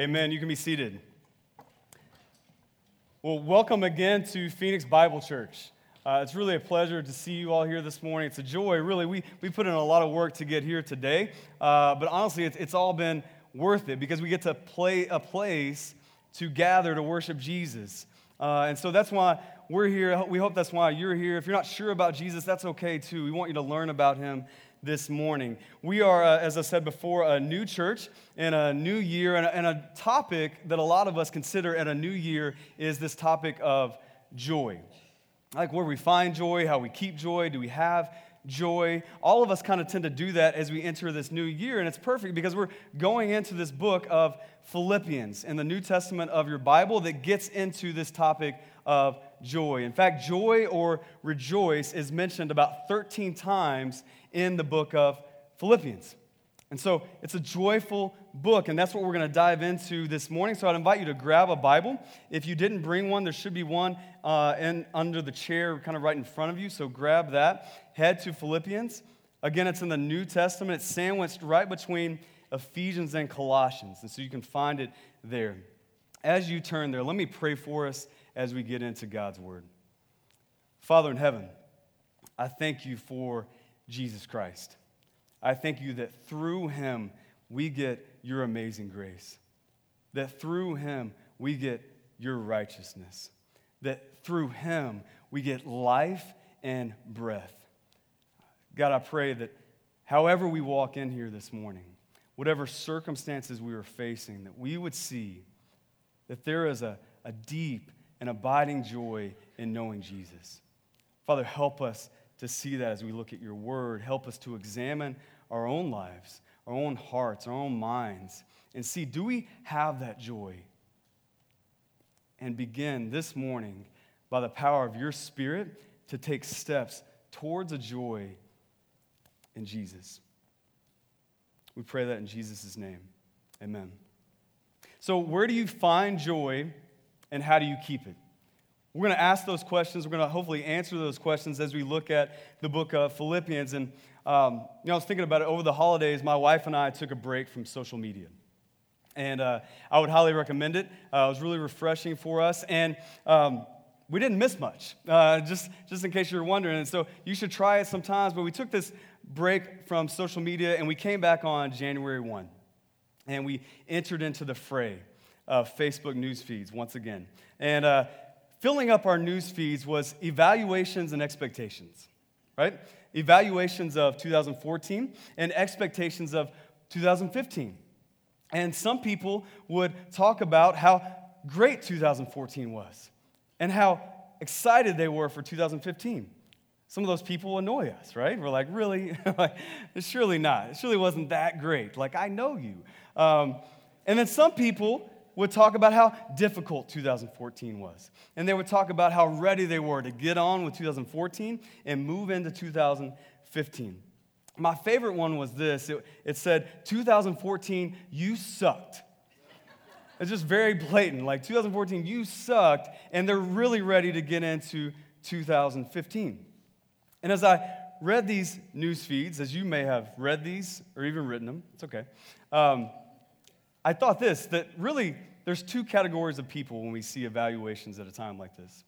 Amen. You can be seated. Well, welcome again to Phoenix Bible Church. Uh, it's really a pleasure to see you all here this morning. It's a joy, really. We, we put in a lot of work to get here today, uh, but honestly, it's, it's all been worth it because we get to play a place to gather to worship Jesus. Uh, and so that's why we're here. We hope that's why you're here. If you're not sure about Jesus, that's okay too. We want you to learn about him this morning. We are, uh, as I said before, a new church and a new year, and a, and a topic that a lot of us consider at a new year is this topic of joy. Like where we find joy, how we keep joy, do we have joy? All of us kind of tend to do that as we enter this new year, and it's perfect because we're going into this book of Philippians in the New Testament of your Bible that gets into this topic of joy. In fact, joy or rejoice is mentioned about 13 times in the book of Philippians. And so it's a joyful book, and that's what we're going to dive into this morning. So I'd invite you to grab a Bible. If you didn't bring one, there should be one uh, in, under the chair, kind of right in front of you. So grab that. Head to Philippians. Again, it's in the New Testament, it's sandwiched right between Ephesians and Colossians. And so you can find it there. As you turn there, let me pray for us as we get into God's Word. Father in heaven, I thank you for Jesus Christ. I thank you that through him we get your amazing grace, that through him we get your righteousness, that through him we get life and breath. God, I pray that however we walk in here this morning, whatever circumstances we are facing, that we would see that there is a, a deep and abiding joy in knowing Jesus. Father, help us to see that as we look at your word. Help us to examine our own lives, our own hearts, our own minds, and see do we have that joy? And begin this morning by the power of your Spirit to take steps towards a joy in Jesus. We pray that in Jesus' name. Amen. So, where do you find joy and how do you keep it? We're going to ask those questions. We're going to hopefully answer those questions as we look at the book of Philippians. And, um, you know, I was thinking about it over the holidays. My wife and I took a break from social media. And uh, I would highly recommend it. Uh, it was really refreshing for us. And um, we didn't miss much, uh, just, just in case you're wondering. And so you should try it sometimes. But we took this break from social media and we came back on January 1. And we entered into the fray of Facebook news feeds once again. And uh, filling up our news feeds was evaluations and expectations, right? Evaluations of 2014 and expectations of 2015. And some people would talk about how great 2014 was and how excited they were for 2015. Some of those people annoy us, right? We're like, really? like, surely not. It surely wasn't that great. Like, I know you. Um, and then some people would talk about how difficult 2014 was. And they would talk about how ready they were to get on with 2014 and move into 2015. My favorite one was this it, it said, 2014, you sucked. It's just very blatant. Like 2014, you sucked, and they're really ready to get into 2015. And as I read these news feeds, as you may have read these or even written them, it's okay. Um, I thought this that really there's two categories of people when we see evaluations at a time like this.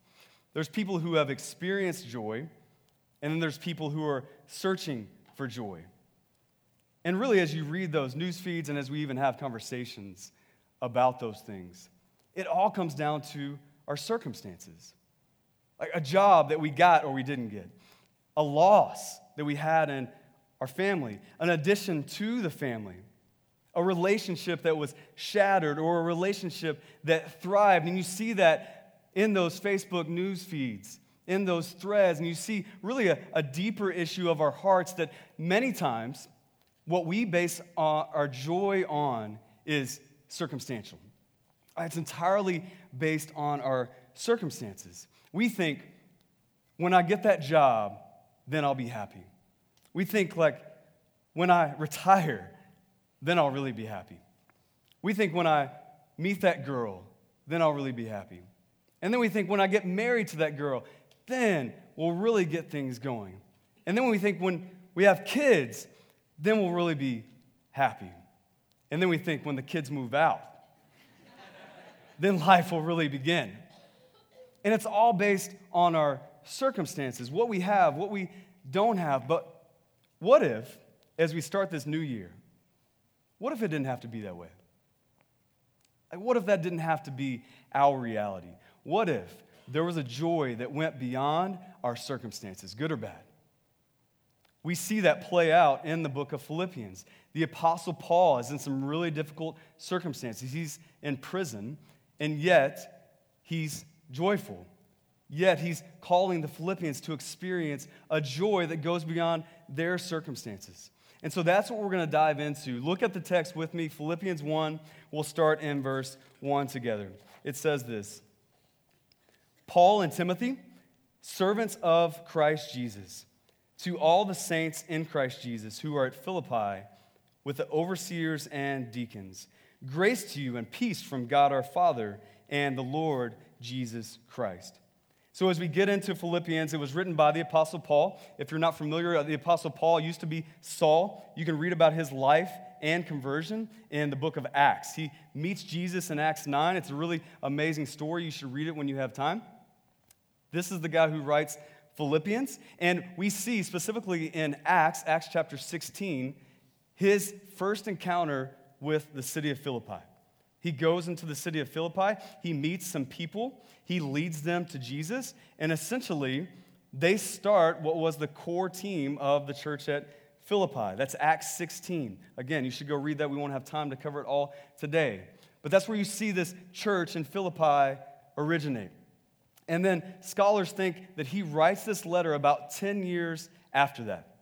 There's people who have experienced joy, and then there's people who are searching for joy. And really, as you read those news feeds and as we even have conversations about those things, it all comes down to our circumstances. Like a job that we got or we didn't get, a loss that we had in our family, an addition to the family a relationship that was shattered or a relationship that thrived. And you see that in those Facebook news feeds, in those threads, and you see really a, a deeper issue of our hearts that many times what we base our, our joy on is circumstantial. Uh, it's entirely based on our circumstances. We think, when I get that job, then I'll be happy. We think, like, when I retire, then I'll really be happy. We think when I meet that girl, then I'll really be happy. And then we think when I get married to that girl, then we'll really get things going. And then we think when we have kids, then we'll really be happy. And then we think when the kids move out, then life will really begin. And it's all based on our circumstances, what we have, what we don't have. But what if, as we start this new year, what if it didn't have to be that way? what if that didn't have to be our reality? What if there was a joy that went beyond our circumstances, good or bad? We see that play out in the book of Philippians. The Apostle Paul is in some really difficult circumstances. He's in prison, and yet he's joyful. Yet he's calling the Philippians to experience a joy that goes beyond their circumstances. And so that's what we're going to dive into. Look at the text with me, Philippians 1. We'll start in verse 1 together. It says this Paul and Timothy, servants of Christ Jesus, to all the saints in Christ Jesus who are at Philippi with the overseers and deacons, grace to you and peace from God our Father and the Lord Jesus Christ. So, as we get into Philippians, it was written by the Apostle Paul. If you're not familiar, uh, the Apostle Paul used to be Saul. You can read about his life and conversion in the book of Acts. He meets Jesus in Acts 9. It's a really amazing story. You should read it when you have time. This is the guy who writes Philippians. And we see specifically in Acts, Acts chapter 16, his first encounter with the city of Philippi. He goes into the city of Philippi, he meets some people, he leads them to Jesus, and essentially, they start what was the core team of the church at Philippi. That's Acts 16. Again, you should go read that. We won't have time to cover it all today. But that's where you see this church in Philippi originate. And then scholars think that he writes this letter about 10 years after that.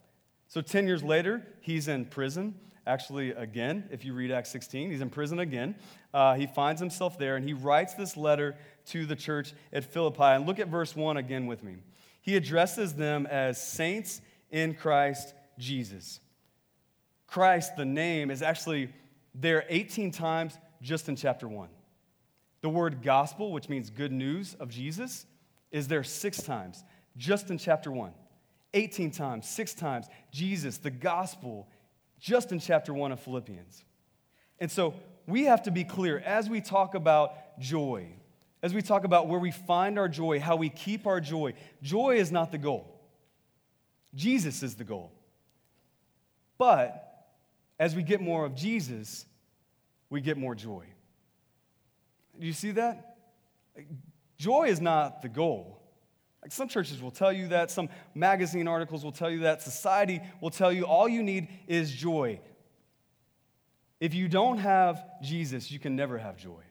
So 10 years later, he's in prison actually again, if you read Acts 16. He's in prison again. Uh, he finds himself there and he writes this letter to the church at Philippi. And look at verse 1 again with me. He addresses them as saints in Christ Jesus. Christ, the name, is actually there 18 times just in chapter 1. The word gospel, which means good news of Jesus, is there six times just in chapter 1. 18 times, six times, Jesus, the gospel, just in chapter 1 of Philippians. And so we have to be clear as we talk about joy, as we talk about where we find our joy, how we keep our joy, joy is not the goal. Jesus is the goal. But as we get more of Jesus, we get more joy. Do you see that? Joy is not the goal. Like some churches will tell you that, some magazine articles will tell you that, society will tell you all you need is joy. If you don't have Jesus, you can never have joy.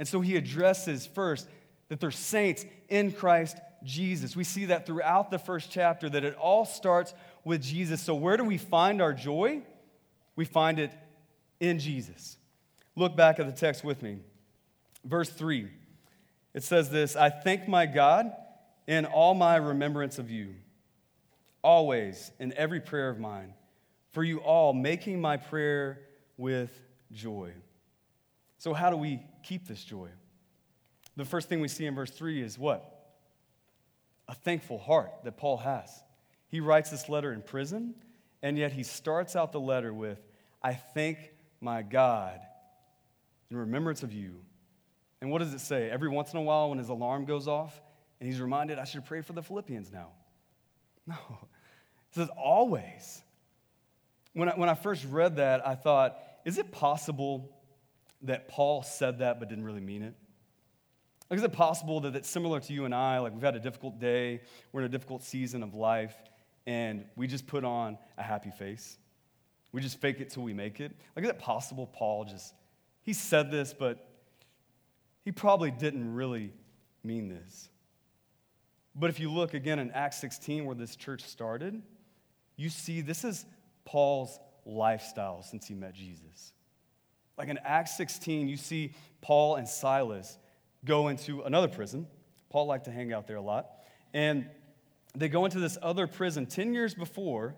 And so he addresses first that they're saints in Christ Jesus. We see that throughout the first chapter that it all starts with Jesus. So where do we find our joy? We find it in Jesus. Look back at the text with me. Verse 3. It says this, I thank my God in all my remembrance of you, always in every prayer of mine, for you all, making my prayer with joy. So, how do we keep this joy? The first thing we see in verse 3 is what? A thankful heart that Paul has. He writes this letter in prison, and yet he starts out the letter with, I thank my God in remembrance of you. And what does it say? Every once in a while, when his alarm goes off, and he's reminded, I should pray for the Philippians now. No, it says always. When I, when I first read that, I thought, is it possible that Paul said that but didn't really mean it? Like, is it possible that it's similar to you and I? Like, we've had a difficult day, we're in a difficult season of life, and we just put on a happy face? We just fake it till we make it? Like, is it possible Paul just, he said this, but he probably didn't really mean this? But if you look again in Acts 16, where this church started, you see this is Paul's lifestyle since he met Jesus. Like in Acts 16, you see Paul and Silas go into another prison. Paul liked to hang out there a lot. And they go into this other prison 10 years before,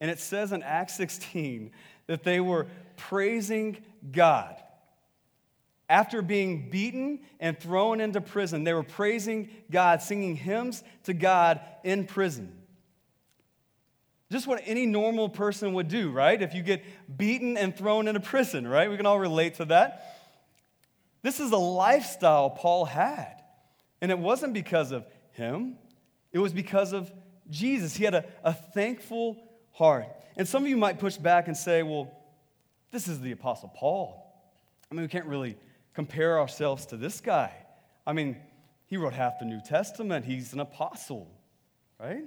and it says in Acts 16 that they were praising God after being beaten and thrown into prison, they were praising God, singing hymns to God in prison. Just what any normal person would do, right? If you get beaten and thrown into prison, right? We can all relate to that. This is a lifestyle Paul had. And it wasn't because of him, it was because of Jesus. He had a, a thankful heart. And some of you might push back and say, well, this is the Apostle Paul. I mean, we can't really compare ourselves to this guy. I mean, he wrote half the New Testament, he's an apostle, right?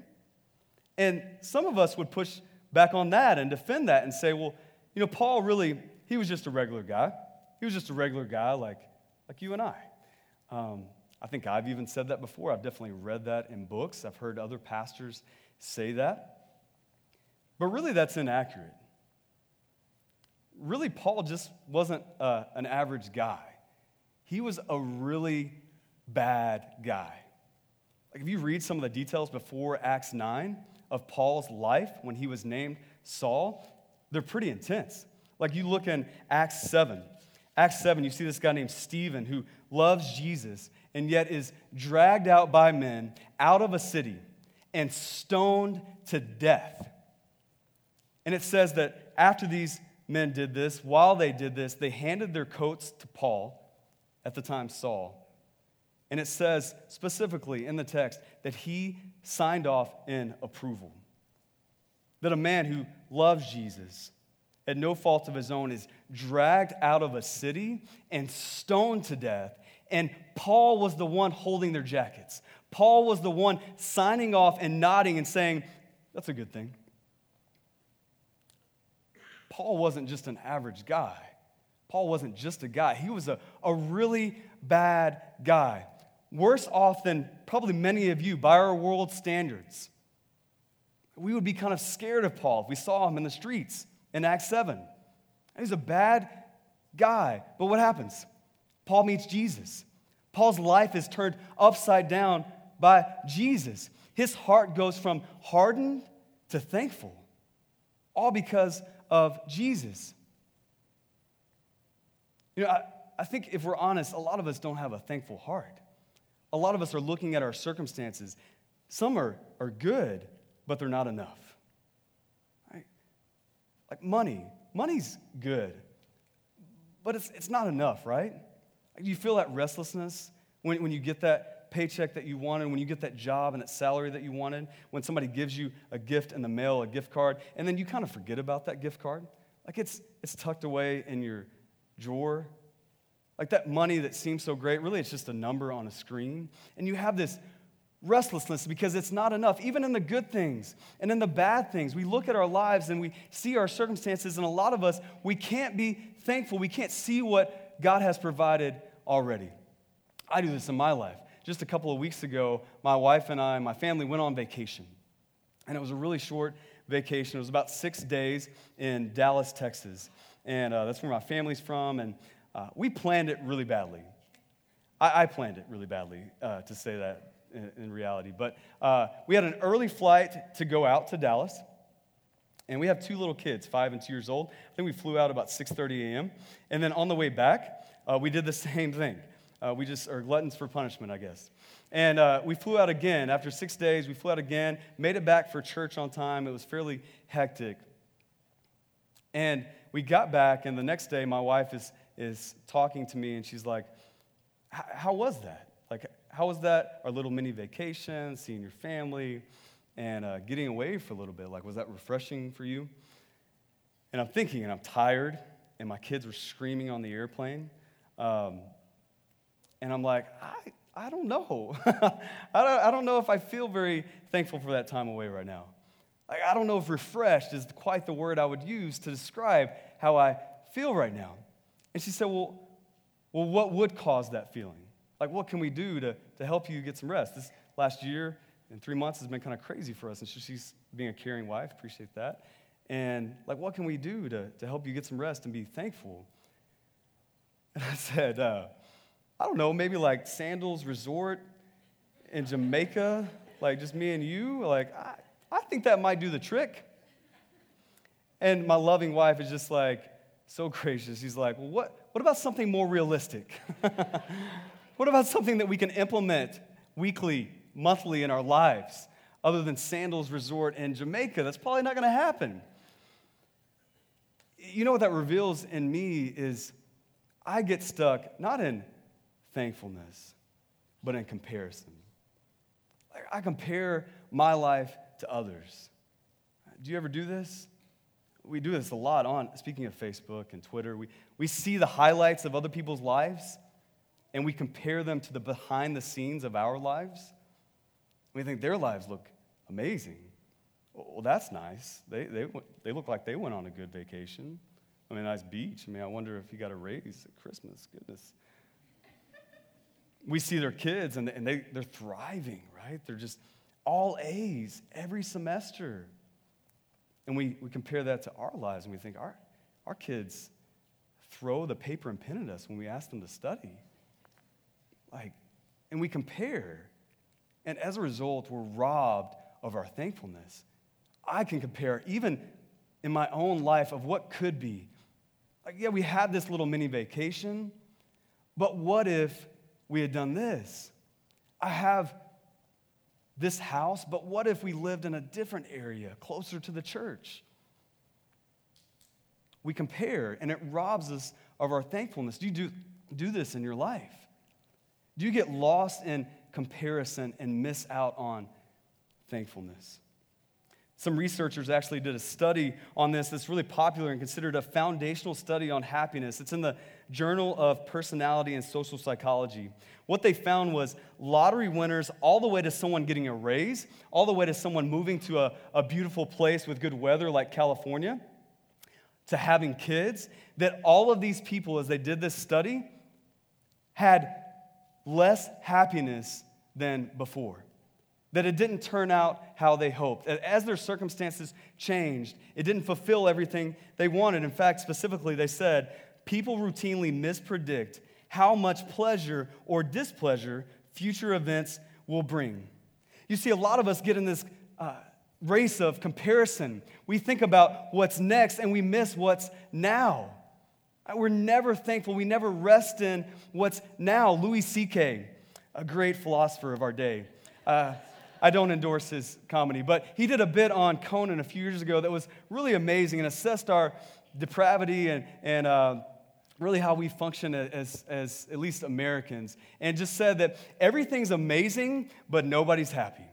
And some of us would push back on that and defend that and say, well, you know, Paul really, he was just a regular guy. He was just a regular guy like, like you and I. Um, I think I've even said that before. I've definitely read that in books. I've heard other pastors say that. But really, that's inaccurate. Really, Paul just wasn't uh, an average guy. He was a really bad guy. Like, if you read some of the details before Acts 9 of Paul's life when he was named Saul, they're pretty intense. Like, you look in Acts 7. Acts 7, you see this guy named Stephen who loves Jesus and yet is dragged out by men out of a city and stoned to death. And it says that after these men did this, while they did this, they handed their coats to Paul, at the time Saul. And it says specifically in the text that he signed off in approval. That a man who loves Jesus at no fault of his own is dragged out of a city and stoned to death and Paul was the one holding their jackets. Paul was the one signing off and nodding and saying, That's a good thing. Paul wasn't just an average guy. Paul wasn't just a guy. He was a, a really bad guy. Worse off than probably many of you by our world standards. We would be kind of scared of Paul if we saw him in the streets in Acts 7. He's a bad guy. But what happens? Paul meets Jesus. Paul's life is turned upside down by Jesus. His heart goes from hardened to thankful, all because of Jesus. You know, I, I think if we're honest, a lot of us don't have a thankful heart. A lot of us are looking at our circumstances. Some are, are good, but they're not enough. Right? Like money. Money's good, but it's, it's not enough, right? You feel that restlessness when, when you get that paycheck that you wanted, when you get that job and that salary that you wanted, when somebody gives you a gift in the mail, a gift card, and then you kind of forget about that gift card. Like it's, it's tucked away in your drawer. Like that money that seems so great, really it's just a number on a screen. And you have this restlessness because it's not enough, even in the good things and in the bad things. We look at our lives and we see our circumstances, and a lot of us, we can't be thankful. We can't see what God has provided already. I do this in my life. Just a couple of weeks ago, my wife and I, my family went on vacation. And it was a really short vacation. It was about six days in Dallas, Texas. And uh, that's where my family's from. And uh, we planned it really badly. I, I planned it really badly, uh, to say that in, in reality. But uh, we had an early flight to go out to Dallas. And we have two little kids, five and two years old. I think we flew out about 6:30 a.m. And then on the way back, uh, we did the same thing. Uh, we just are gluttons for punishment, I guess. And uh, we flew out again after six days. We flew out again, made it back for church on time. It was fairly hectic. And we got back, and the next day, my wife is is talking to me, and she's like, "How was that? Like, how was that? Our little mini vacation, seeing your family." and uh, getting away for a little bit. Like, was that refreshing for you? And I'm thinking, and I'm tired, and my kids were screaming on the airplane. Um, and I'm like, I, I don't know. I, don't, I don't know if I feel very thankful for that time away right now. Like, I don't know if refreshed is quite the word I would use to describe how I feel right now. And she said, Well, well what would cause that feeling? Like, what can we do to, to help you get some rest? This last year, and three months has been kind of crazy for us. And she's being a caring wife, appreciate that. And like, what can we do to, to help you get some rest and be thankful? And I said, uh, I don't know, maybe like Sandals Resort in Jamaica, like just me and you. Like, I, I think that might do the trick. And my loving wife is just like, so gracious. He's like, well, what, what about something more realistic? what about something that we can implement weekly monthly in our lives other than Sandals Resort in Jamaica. That's probably not going to happen. You know what that reveals in me is I get stuck not in thankfulness, but in comparison. I compare my life to others. Do you ever do this? We do this a lot on, speaking of Facebook and Twitter, we, we see the highlights of other people's lives and we compare them to the behind the scenes of our lives. We think their lives look amazing. Well, that's nice. They, they, they look like they went on a good vacation. I mean, a nice beach. I mean, I wonder if you got a raise at Christmas. Goodness. We see their kids and, and they, they're thriving, right? They're just all A's every semester. And we, we compare that to our lives and we think, our, our kids throw the paper and pen at us when we ask them to study. Like, and we compare. And as a result, we're robbed of our thankfulness. I can compare, even in my own life, of what could be. Like, yeah, we had this little mini vacation, but what if we had done this? I have this house, but what if we lived in a different area closer to the church? We compare and it robs us of our thankfulness. Do you do, do this in your life? Do you get lost in comparison and miss out on thankfulness? Some researchers actually did a study on this that's really popular and considered a foundational study on happiness. It's in the Journal of Personality and Social Psychology. What they found was lottery winners, all the way to someone getting a raise, all the way to someone moving to a, a beautiful place with good weather like California, to having kids, that all of these people, as they did this study, had less happiness than before that it didn't turn out how they hoped. That as their circumstances changed, it didn't fulfill everything they wanted. In fact, specifically, they said people routinely mispredict how much pleasure or displeasure future events will bring. You see, a lot of us get in this uh, race of comparison. We think about what's next and we miss what's now. We're never thankful. We never rest in what's now. Louis C.K., a great philosopher of our day, uh, I don't endorse his comedy, but he did a bit on Conan a few years ago that was really amazing and assessed our depravity and, and uh, really how we function as, as at least Americans, and just said that everything's amazing, but nobody's happy.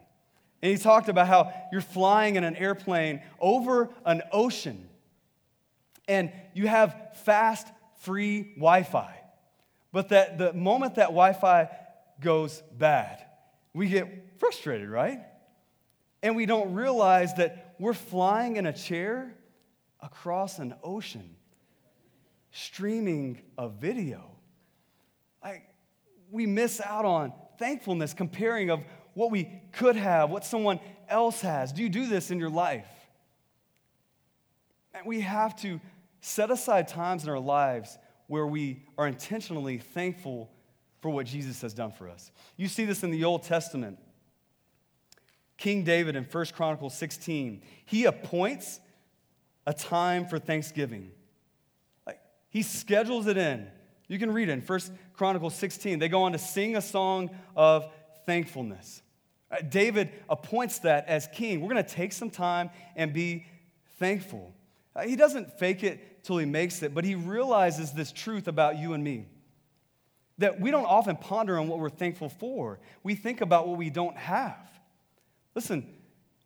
And he talked about how you're flying in an airplane over an ocean, and you have fast, free Wi Fi. But that the moment that Wi Fi goes bad, we get frustrated, right? And we don't realize that we're flying in a chair across an ocean, streaming a video. Like, we miss out on thankfulness, comparing of what we could have, what someone else has. Do you do this in your life? And we have to set aside times in our lives where we are intentionally thankful for what Jesus has done for us. You see this in the Old Testament. King David in 1 Chronicles 16, he appoints a time for Thanksgiving. He schedules it in. You can read it in 1 Chronicles 16. They go on to sing a song of thankfulness. Uh, David appoints that as king. We're going to take some time and be thankful. Uh, he doesn't fake it till he makes it, but he realizes this truth about you and me that we don't often ponder on what we're thankful for. We think about what we don't have. Listen,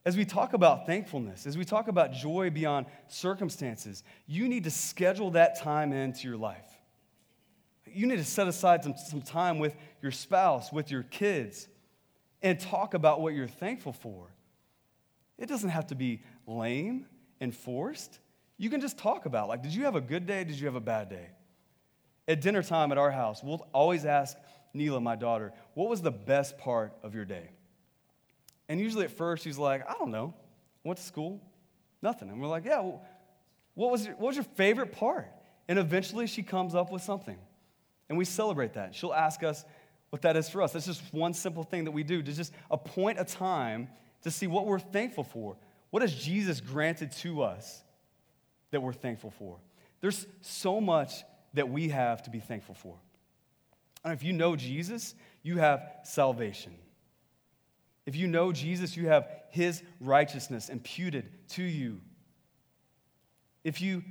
as we talk about thankfulness, as we talk about joy beyond circumstances, you need to schedule that time into your life. You need to set aside some, some time with your spouse, with your kids, and talk about what you're thankful for. It doesn't have to be lame and forced. You can just talk about, like, did you have a good day? Did you have a bad day? At dinner time at our house, we'll always ask Neela, my daughter, what was the best part of your day? And usually at first she's like, I don't know. Went to school? Nothing. And we're like, yeah, well, what, was your, what was your favorite part? And eventually she comes up with something. And we celebrate that. She'll ask us what that is for us. That's just one simple thing that we do to just appoint a time to see what we're thankful for. What has Jesus granted to us that we're thankful for? There's so much that we have to be thankful for. And if you know Jesus, you have salvation. If you know Jesus, you have his righteousness imputed to you. If you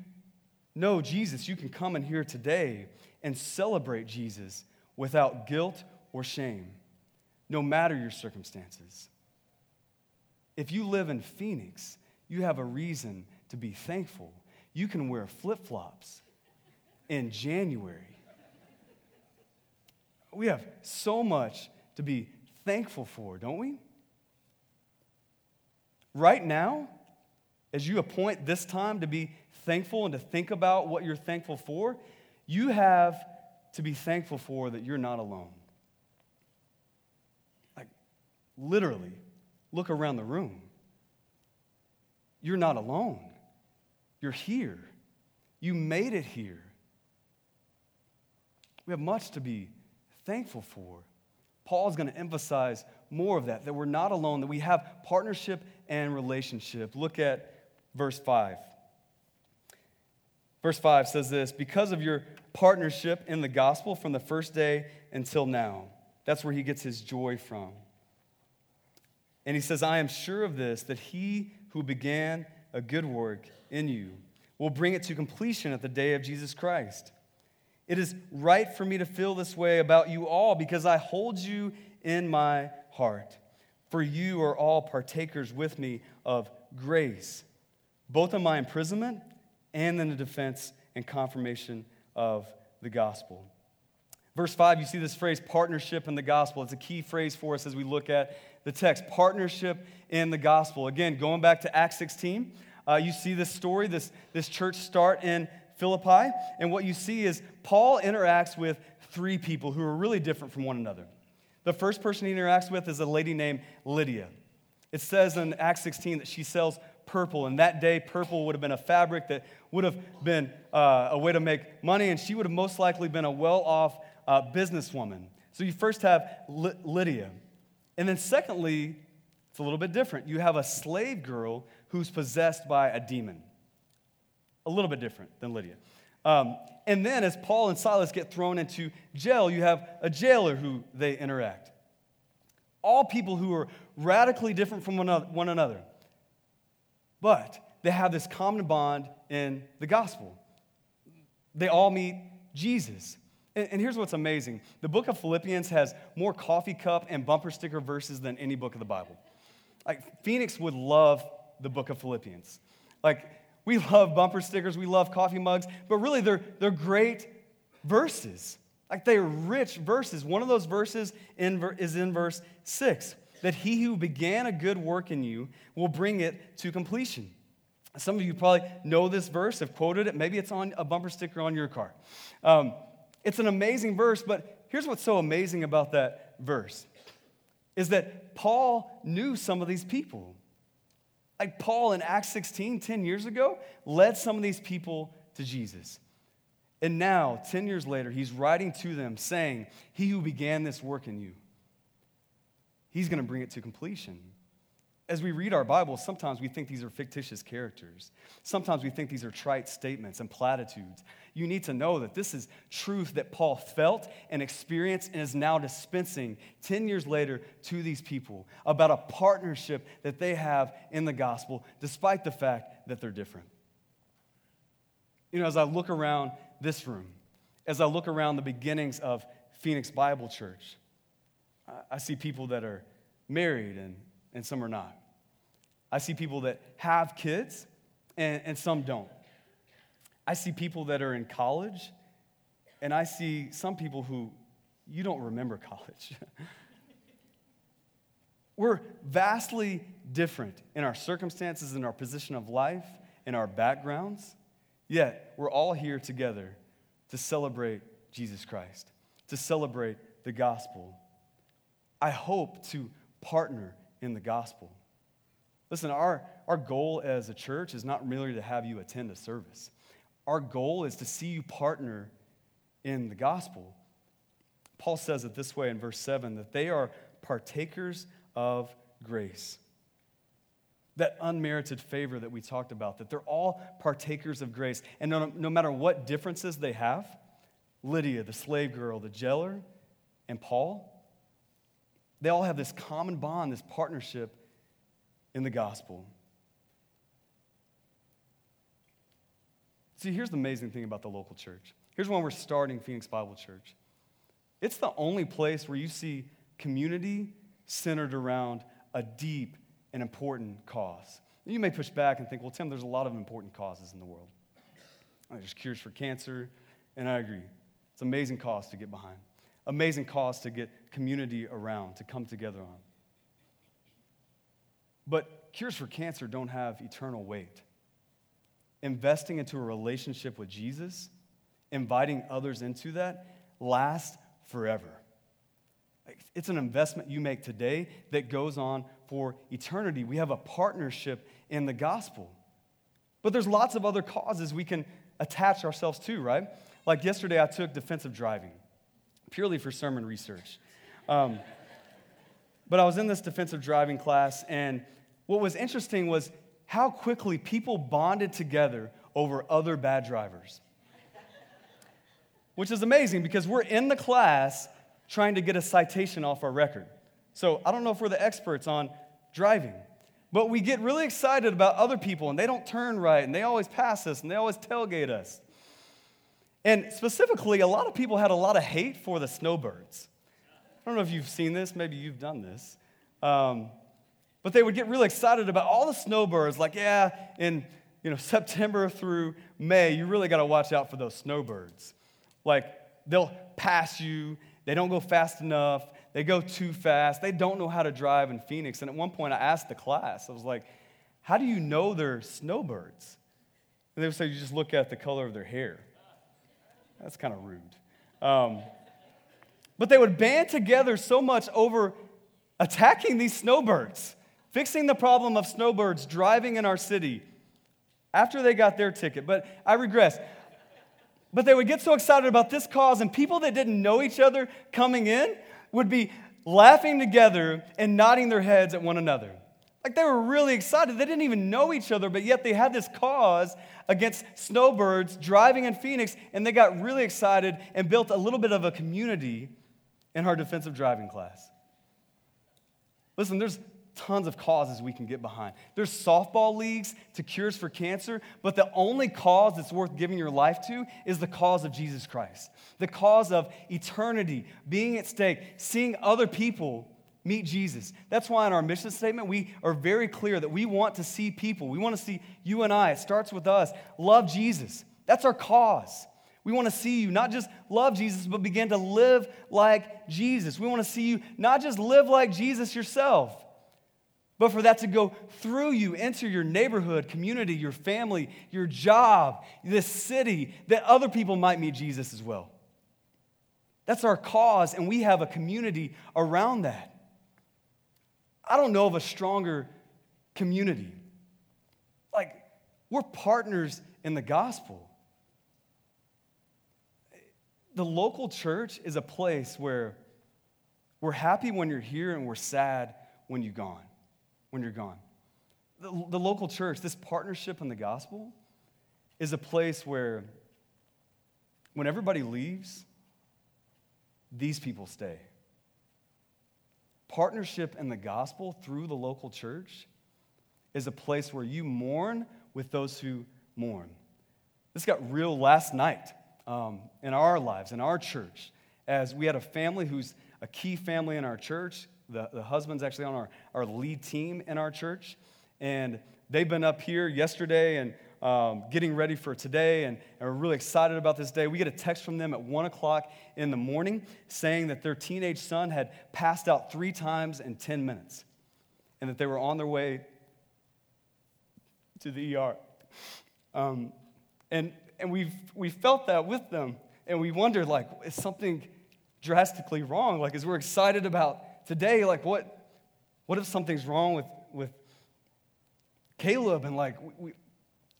know Jesus, you can come in here today and celebrate Jesus without guilt or shame, no matter your circumstances. If you live in Phoenix, you have a reason to be thankful. You can wear flip flops in January. We have so much to be thankful for, don't we? Right now, as you appoint this time to be thankful and to think about what you're thankful for, you have to be thankful for that you're not alone. Like, literally, look around the room. You're not alone. You're here. You made it here. We have much to be thankful for. Paul's going to emphasize more of that, that we're not alone, that we have partnership and relationship. Look at verse 5. Verse 5 says this Because of your partnership in the gospel from the first day until now. That's where he gets his joy from. And he says, I am sure of this, that he who began a good work in you will bring it to completion at the day of Jesus Christ. It is right for me to feel this way about you all because I hold you in my heart. For you are all partakers with me of grace, both in my imprisonment and in the defense and confirmation of the gospel. Verse 5, you see this phrase, partnership in the gospel. It's a key phrase for us as we look at the text partnership in the gospel. Again, going back to Acts 16, uh, you see this story, this, this church start in Philippi. And what you see is Paul interacts with three people who are really different from one another. The first person he interacts with is a lady named Lydia. It says in Acts 16 that she sells purple, and that day, purple would have been a fabric that would have been uh, a way to make money, and she would have most likely been a well off uh, businesswoman. So you first have Lydia. And then, secondly, it's a little bit different. You have a slave girl who's possessed by a demon. A little bit different than Lydia. Um, and then, as Paul and Silas get thrown into jail, you have a jailer who they interact. All people who are radically different from one another. But they have this common bond in the gospel. They all meet Jesus. And, here's what's amazing the book of Philippians has more coffee cup and bumper sticker verses than any book of the Bible. Like, Phoenix would love the book of Philippians. Like, we love bumper stickers, we love coffee mugs, but really they're, they're great verses. Like, they're rich verses. One of those verses in, is in verse 6 that he who began a good work in you will bring it to completion. Some of you probably know this verse, have quoted it. Maybe it's on a bumper sticker on your car. Um, it's an amazing verse, but here's what's so amazing about that verse is that Paul knew some of these people. Like Paul in Acts 16, 10 years ago, led some of these people to Jesus. And now, 10 years later, he's writing to them saying, He who began this work in you, he's going to bring it to completion. As we read our Bible, sometimes we think these are fictitious characters. Sometimes we think these are trite statements and platitudes. You need to know that this is truth that Paul felt and experienced and is now dispensing 10 years later to these people about a partnership that they have in the gospel, despite the fact that they're different. You know, as I look around this room, as I look around the beginnings of Phoenix Bible Church, I see people that are married and and some are not. I see people that have kids and, and some don't. I see people that are in college, and I see some people who you don't remember college. We're vastly different in our circumstances, in our position of life, in our backgrounds, yet we're all here together to celebrate Jesus Christ, to celebrate the gospel. I hope to partner in the gospel. Listen, our, our goal as a church is not merely to have you attend a service. Our goal is to see you partner in the gospel. Paul says it this way in verse 7 that they are partakers of grace. That unmerited favor that we talked about, that they're all partakers of grace. And no, no matter what differences they have, Lydia, the slave girl, the jailer, and Paul, they all have this common bond, this partnership in the gospel. See, here's the amazing thing about the local church. Here's when we're starting Phoenix Bible Church. It's the only place where you see community centered around a deep and important cause. You may push back and think, well, Tim, there's a lot of important causes in the world. There's cures for cancer, and I agree. It's an amazing cause to get behind, amazing cause to get community around, to come together on. But cures for cancer don't have eternal weight. Investing into a relationship with Jesus, inviting others into that, lasts forever. It's an investment you make today that goes on for eternity. We have a partnership in the gospel. But there's lots of other causes we can attach ourselves to, right? Like yesterday, I took defensive driving purely for sermon research. Um, but I was in this defensive driving class, and what was interesting was how quickly people bonded together over other bad drivers. Which is amazing because we're in the class trying to get a citation off our record. So I don't know if we're the experts on driving, but we get really excited about other people and they don't turn right and they always pass us and they always tailgate us. And specifically, a lot of people had a lot of hate for the snowbirds. I don't know if you've seen this, maybe you've done this. Um, but they would get really excited about all the snowbirds, like, yeah, in you know, September through May, you really got to watch out for those snowbirds. Like, they'll pass you they don't go fast enough. They go too fast. They don't know how to drive in Phoenix. And at one point, I asked the class, I was like, How do you know they're snowbirds? And they would say, You just look at the color of their hair. That's kind of rude. Um, but they would band together so much over attacking these snowbirds, fixing the problem of snowbirds driving in our city after they got their ticket. But I regress. But they would get so excited about this cause, and people that didn't know each other coming in would be laughing together and nodding their heads at one another. Like they were really excited. They didn't even know each other, but yet they had this cause against snowbirds driving in Phoenix, and they got really excited and built a little bit of a community in our defensive driving class. Listen, there's tons of causes we can get behind. There's softball leagues to cures for cancer, but the only cause that's worth giving your life to is the cause of Jesus Christ. The cause of eternity being at stake, seeing other people meet Jesus. That's why in our mission statement, we are very clear that we want to see people. We want to see you and I, it starts with us, love Jesus. That's our cause. We want to see you not just love Jesus, but begin to live like Jesus. We want to see you not just live like Jesus yourself, but for that to go through you into your neighborhood, community, your family, your job, this city, that other people might meet Jesus as well. That's our cause, and we have a community around that. I don't know of a stronger community. Like, we're partners in the gospel. The local church is a place where we're happy when you're here and we're sad when you're gone when you're gone. The, the local church, this partnership in the gospel, is a place where when everybody leaves, these people stay. Partnership in the gospel through the local church is a place where you mourn with those who mourn. This got real last night um, in our lives, in our church, as we had a family who's a key family in our church the, the husband's actually on our, our lead team in our church. And they've been up here yesterday and um, getting ready for today, and, we're really excited about this day. We get a text from them at 1 o'clock in the morning saying that their teenage son had passed out three times in 10 minutes and that they were on their way to the ER. Um, and and we've, we felt that with them, and we wondered, like, is something drastically wrong? Like, as we're excited about today, like, what, what if something's wrong with, with Caleb? And like, we,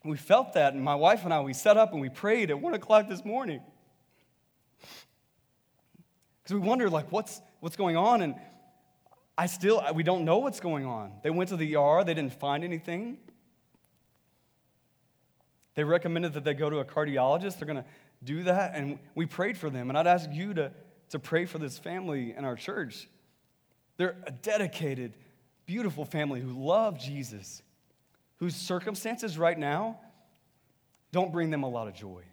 we felt that. And my wife and I, we set up and we prayed at one o'clock this morning. Because we wondered, like, what's, what's going on? And I still, we don't know what's going on. They went to the ER, they didn't find anything. They recommended that they go to a cardiologist. They're going to do that. And we prayed for them. And I'd ask you to, to pray for this family in our church. They're a dedicated, beautiful family who love Jesus, whose circumstances right now don't bring them a lot of joy.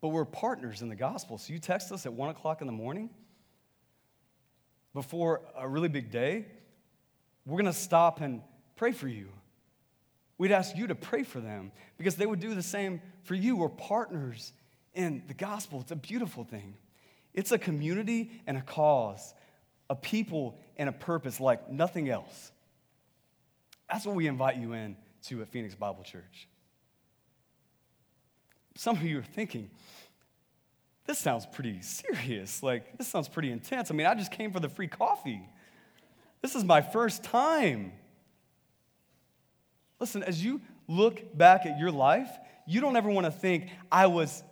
but we're partners in the gospel. So you text us at one o'clock in the morning before a really big day, we're going to stop and pray for you. We'd ask you to pray for them because they would do the same for you. We're partners in the gospel. It's a beautiful thing. It's a community and a cause, a people and a purpose like nothing else. That's what we invite you in to at Phoenix Bible Church. Some of you are thinking, this sounds pretty serious. Like, this sounds pretty intense. I mean, I just came for the free coffee. This is my first time. Listen, as you look back at your life, you don't ever want to think, I was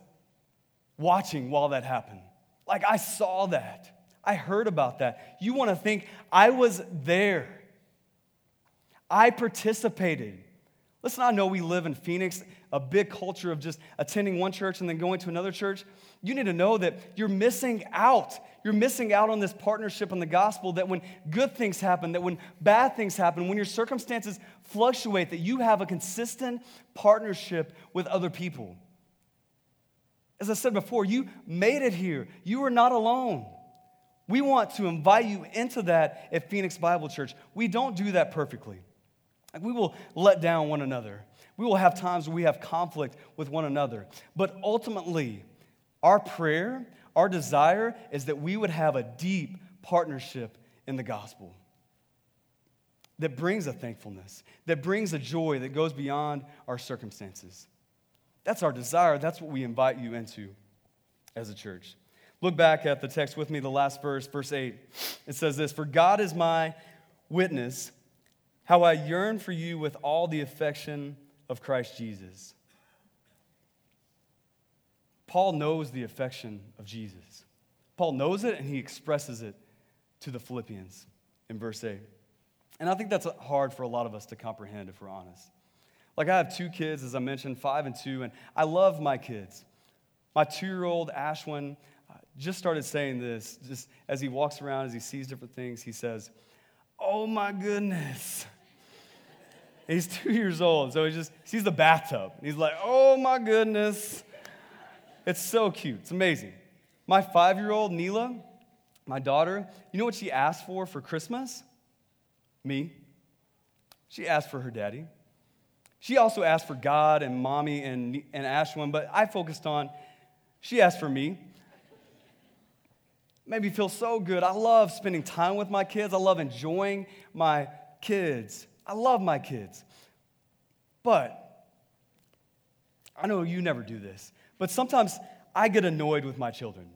watching while that happened. Like, I saw that. I heard about that. You want to think, I was there. I participated. Listen, I know we live in Phoenix, a big culture of just attending one church and then going to another church. You need to know that you're missing out. You're missing out on this partnership in the gospel that when good things happen, that when bad things happen, when your circumstances fluctuate, that you have a consistent partnership with other people. As I said before, you made it here. You are not alone. We want to invite you into that at Phoenix Bible Church. We don't do that perfectly. Like we will let down one another. We will have times where we have conflict with one another. But ultimately, our prayer, our desire is that we would have a deep partnership in the gospel that brings a thankfulness, that brings a joy that goes beyond our circumstances. That's our desire. That's what we invite you into as a church. Look back at the text with me, the last verse, verse 8. It says this For God is my witness how I yearn for you with all the affection of Christ Jesus. Paul knows the affection of Jesus. Paul knows it and he expresses it to the Philippians in verse 8. And I think that's hard for a lot of us to comprehend if we're honest. Like, I have two kids, as I mentioned, five and two, and I love my kids. My two year old Ashwin uh, just started saying this, just as he walks around, as he sees different things, he says, Oh my goodness. He's two years old, so he just sees the bathtub. He's like, oh my goodness. It's so cute. It's amazing. My five year old, Neela, my daughter, you know what she asked for for Christmas? Me. She asked for her daddy. She also asked for God and mommy and, and Ashwin, but I focused on, she asked for me. Made me feel so good. I love spending time with my kids. I love enjoying my kids. I love my kids. But I know you never do this, but sometimes I get annoyed with my children.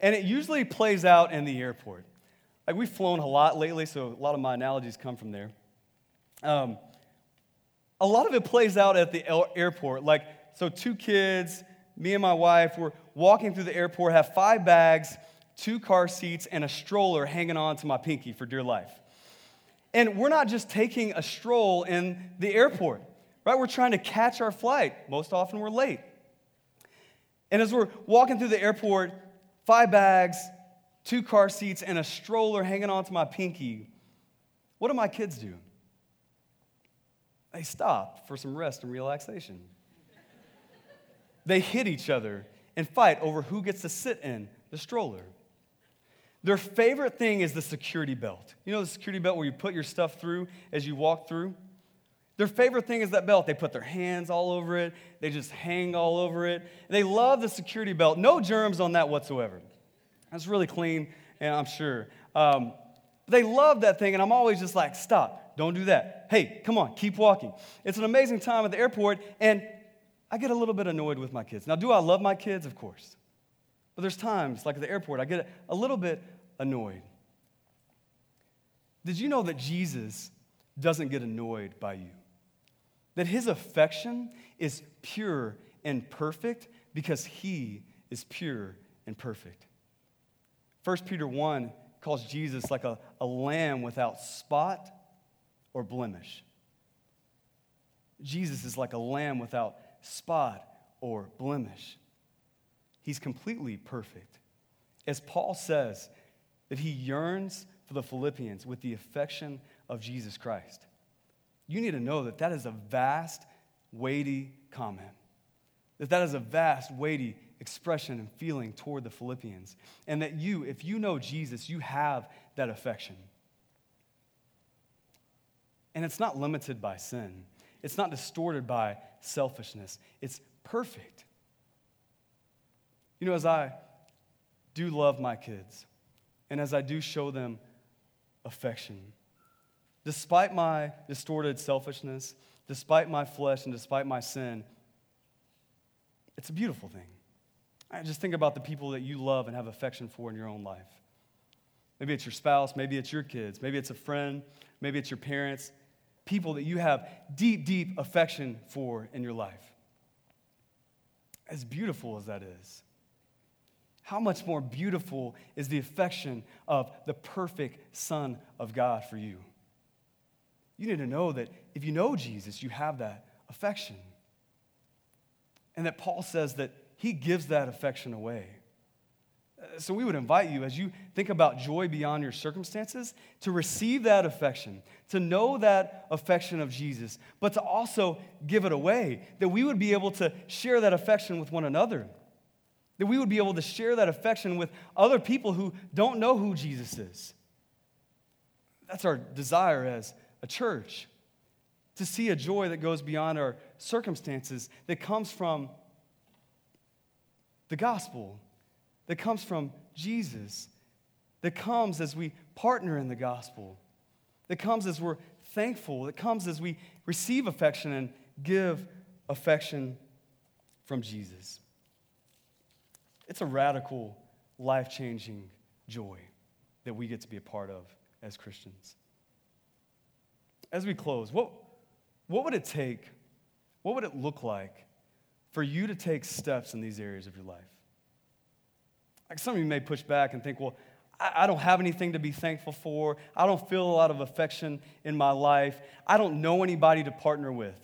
And it usually plays out in the airport. Like we've flown a lot lately, so a lot of my analogies come from there. Um, a lot of it plays out at the airport. Like, so two kids, me and my wife, we're walking through the airport, have five bags, two car seats, and a stroller hanging on to my pinky for dear life. And we're not just taking a stroll in the airport, right? We're trying to catch our flight. Most often we're late. And as we're walking through the airport, five bags, two car seats, and a stroller hanging onto my pinky, what do my kids do? They stop for some rest and relaxation. they hit each other and fight over who gets to sit in the stroller. Their favorite thing is the security belt. You know the security belt where you put your stuff through as you walk through? Their favorite thing is that belt. They put their hands all over it, they just hang all over it. They love the security belt. No germs on that whatsoever. That's really clean, and I'm sure. Um, they love that thing, and I'm always just like, stop, don't do that. Hey, come on, keep walking. It's an amazing time at the airport, and I get a little bit annoyed with my kids. Now, do I love my kids? Of course. But there's times, like at the airport, I get a little bit annoyed. Did you know that Jesus doesn't get annoyed by you? That his affection is pure and perfect because he is pure and perfect. 1 Peter 1 calls Jesus like a, a lamb without spot or blemish. Jesus is like a lamb without spot or blemish. He's completely perfect. As Paul says, that he yearns for the Philippians with the affection of Jesus Christ. You need to know that that is a vast, weighty comment. That that is a vast, weighty expression and feeling toward the Philippians. And that you, if you know Jesus, you have that affection. And it's not limited by sin, it's not distorted by selfishness. It's perfect. You know, as I do love my kids, and as I do show them affection, despite my distorted selfishness, despite my flesh, and despite my sin, it's a beautiful thing. I just think about the people that you love and have affection for in your own life. Maybe it's your spouse, maybe it's your kids, maybe it's a friend, maybe it's your parents, people that you have deep, deep affection for in your life. As beautiful as that is, how much more beautiful is the affection of the perfect Son of God for you? You need to know that if you know Jesus, you have that affection. And that Paul says that he gives that affection away. Uh, so we would invite you, as you think about joy beyond your circumstances, to receive that affection, to know that affection of Jesus, but to also give it away, that we would be able to share that affection with one another, that we would be able to share that affection with other people who don't know who Jesus is. That's our desire as a church, to see a joy that goes beyond our circumstances, that comes from the gospel that comes from Jesus, that comes as we partner in the gospel, that comes as we're thankful, that comes as we receive affection and give affection from Jesus. It's a radical, life changing joy that we get to be a part of as Christians. As we close, what, what would it take? What would it look like for you to take steps in these areas of your life? Like some of you may push back and think, well, I, don't have anything to be thankful for. I don't feel a lot of affection in my life. I don't know anybody to partner with.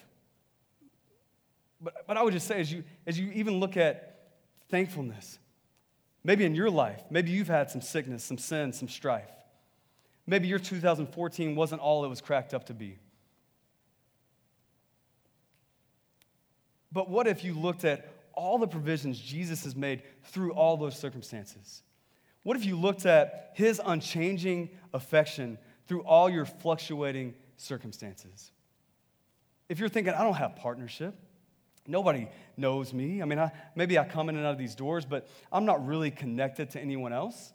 But, but I would just say, as you, as you even look at thankfulness, maybe in your life, maybe you've had some sickness, some sin, some strife. Maybe your 2014 wasn't all it was cracked up to be. But what if you looked at all the provisions Jesus has made through all those circumstances? What if you looked at his unchanging affection through all your fluctuating circumstances? If you're thinking, I don't have partnership, nobody knows me. I mean, I, maybe I come in and out of these doors, but I'm not really connected to anyone else.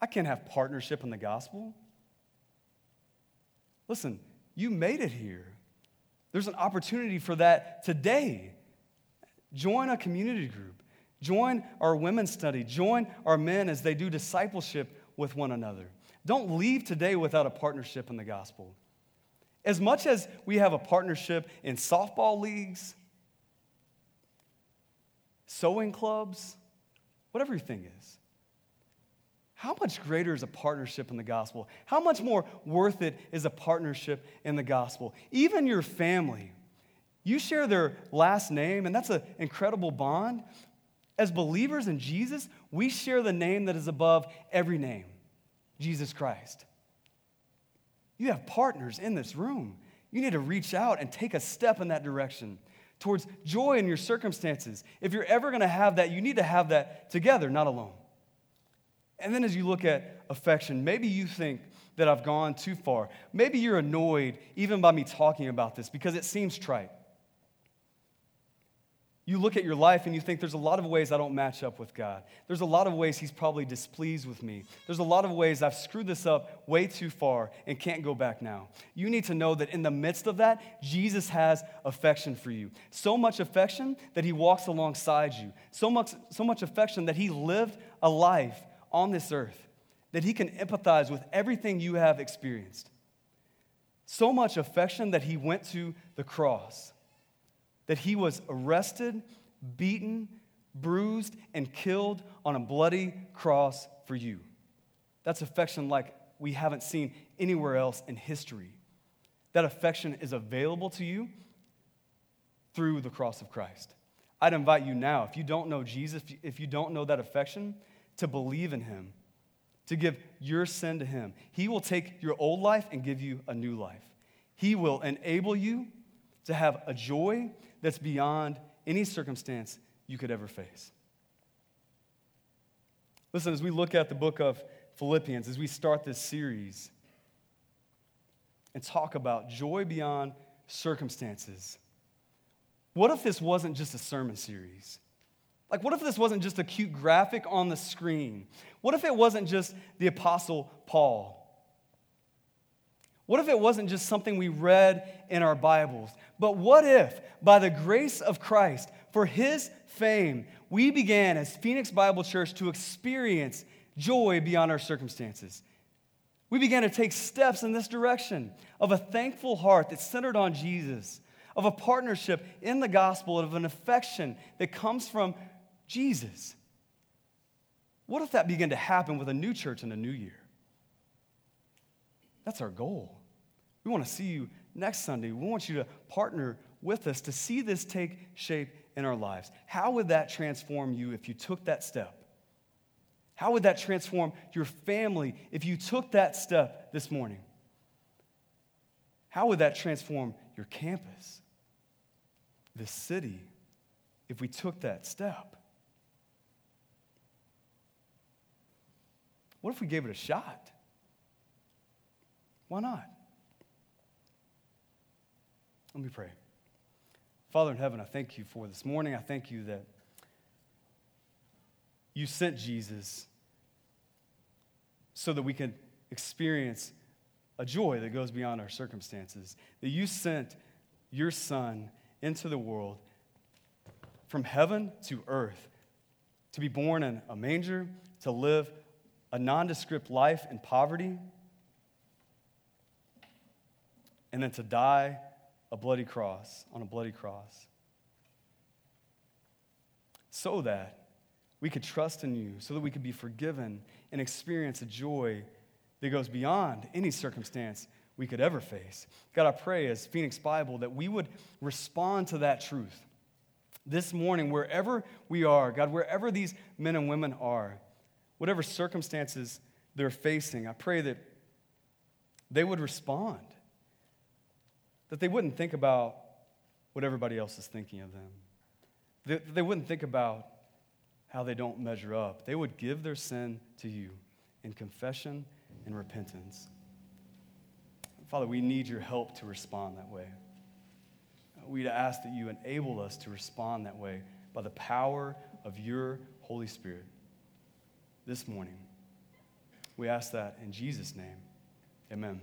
I can't have partnership in the gospel. Listen, you made it here. There's an opportunity for that today. Join a community group. Join our women's study. Join our men as they do discipleship with one another. Don't leave today without a partnership in the gospel. As much as we have a partnership in softball leagues, sewing clubs, whatever your thing is, how much greater is a partnership in the gospel? How much more worth it is a partnership in the gospel? Even your family you share their last name, and that's an incredible bond. As believers in Jesus, we share the name that is above every name Jesus Christ. You have partners in this room. You need to reach out and take a step in that direction towards joy in your circumstances. If you're ever going to have that, you need to have that together, not alone. And then as you look at affection, maybe you think that I've gone too far. Maybe you're annoyed even by me talking about this because it seems trite. You look at your life and you think there's a lot of ways I don't match up with God. There's a lot of ways He's probably displeased with me. There's a lot of ways I've screwed this up way too far and can't go back now. You need to know that in the midst of that, Jesus has affection for you. So much affection that He walks alongside you. So much, so much affection that He lived a life on this earth, that He can empathize with everything you have experienced. So much affection that He went to the cross that he was arrested, beaten, bruised, and killed on a bloody cross for you. That's affection like we haven't seen anywhere else in history. That affection is available to you through the cross of Christ. I'd invite you now, if you don't know Jesus, if you don't know that affection, to believe in him, to give your sin to him. He will take your old life and give you a new life. He will enable you to have a joy that's beyond any circumstance you could ever face. Listen, as we look at the book of Philippians, as we start this series and talk about joy beyond circumstances, what if this wasn't just a sermon series? Like, what if this wasn't just a cute graphic on the screen? What if it wasn't just the Apostle Paul? What if it wasn't just something we read in our Bibles? But what if, by the grace of Christ, for his fame, we began as Phoenix Bible Church to experience joy beyond our circumstances? We began to take steps in this direction of a thankful heart that's centered on Jesus, of a partnership in the gospel, of an affection that comes from Jesus. What if that began to happen with a new church in a new year? That's our goal. We want to see you next Sunday. We want you to partner with us to see this take shape in our lives. How would that transform you if you took that step? How would that transform your family if you took that step this morning? How would that transform your campus, this city, if we took that step? What if we gave it a shot? Why not? Let me pray. Father in heaven, I thank you for this morning. I thank you that you sent Jesus so that we can experience a joy that goes beyond our circumstances. That you sent your Son into the world from heaven to earth to be born in a manger, to live a nondescript life in poverty, and then to die a bloody cross, on a bloody cross, so that we could trust in you, so that we could be forgiven and experience a joy that goes beyond any circumstance we could ever face. God, I pray as Phoenix Bible that we would respond to that truth this morning, wherever we are, God, wherever these men and women are, whatever circumstances they're facing, I pray that they would respond that they wouldn't think about what everybody else is thinking of them. That they wouldn't think about how they don't measure up. They would give their sin to you in confession and repentance. Father, we need your help to respond that way. We'd ask that you enable us to respond that way by the power of your Holy Spirit this morning. We ask that in Jesus' name. Amen.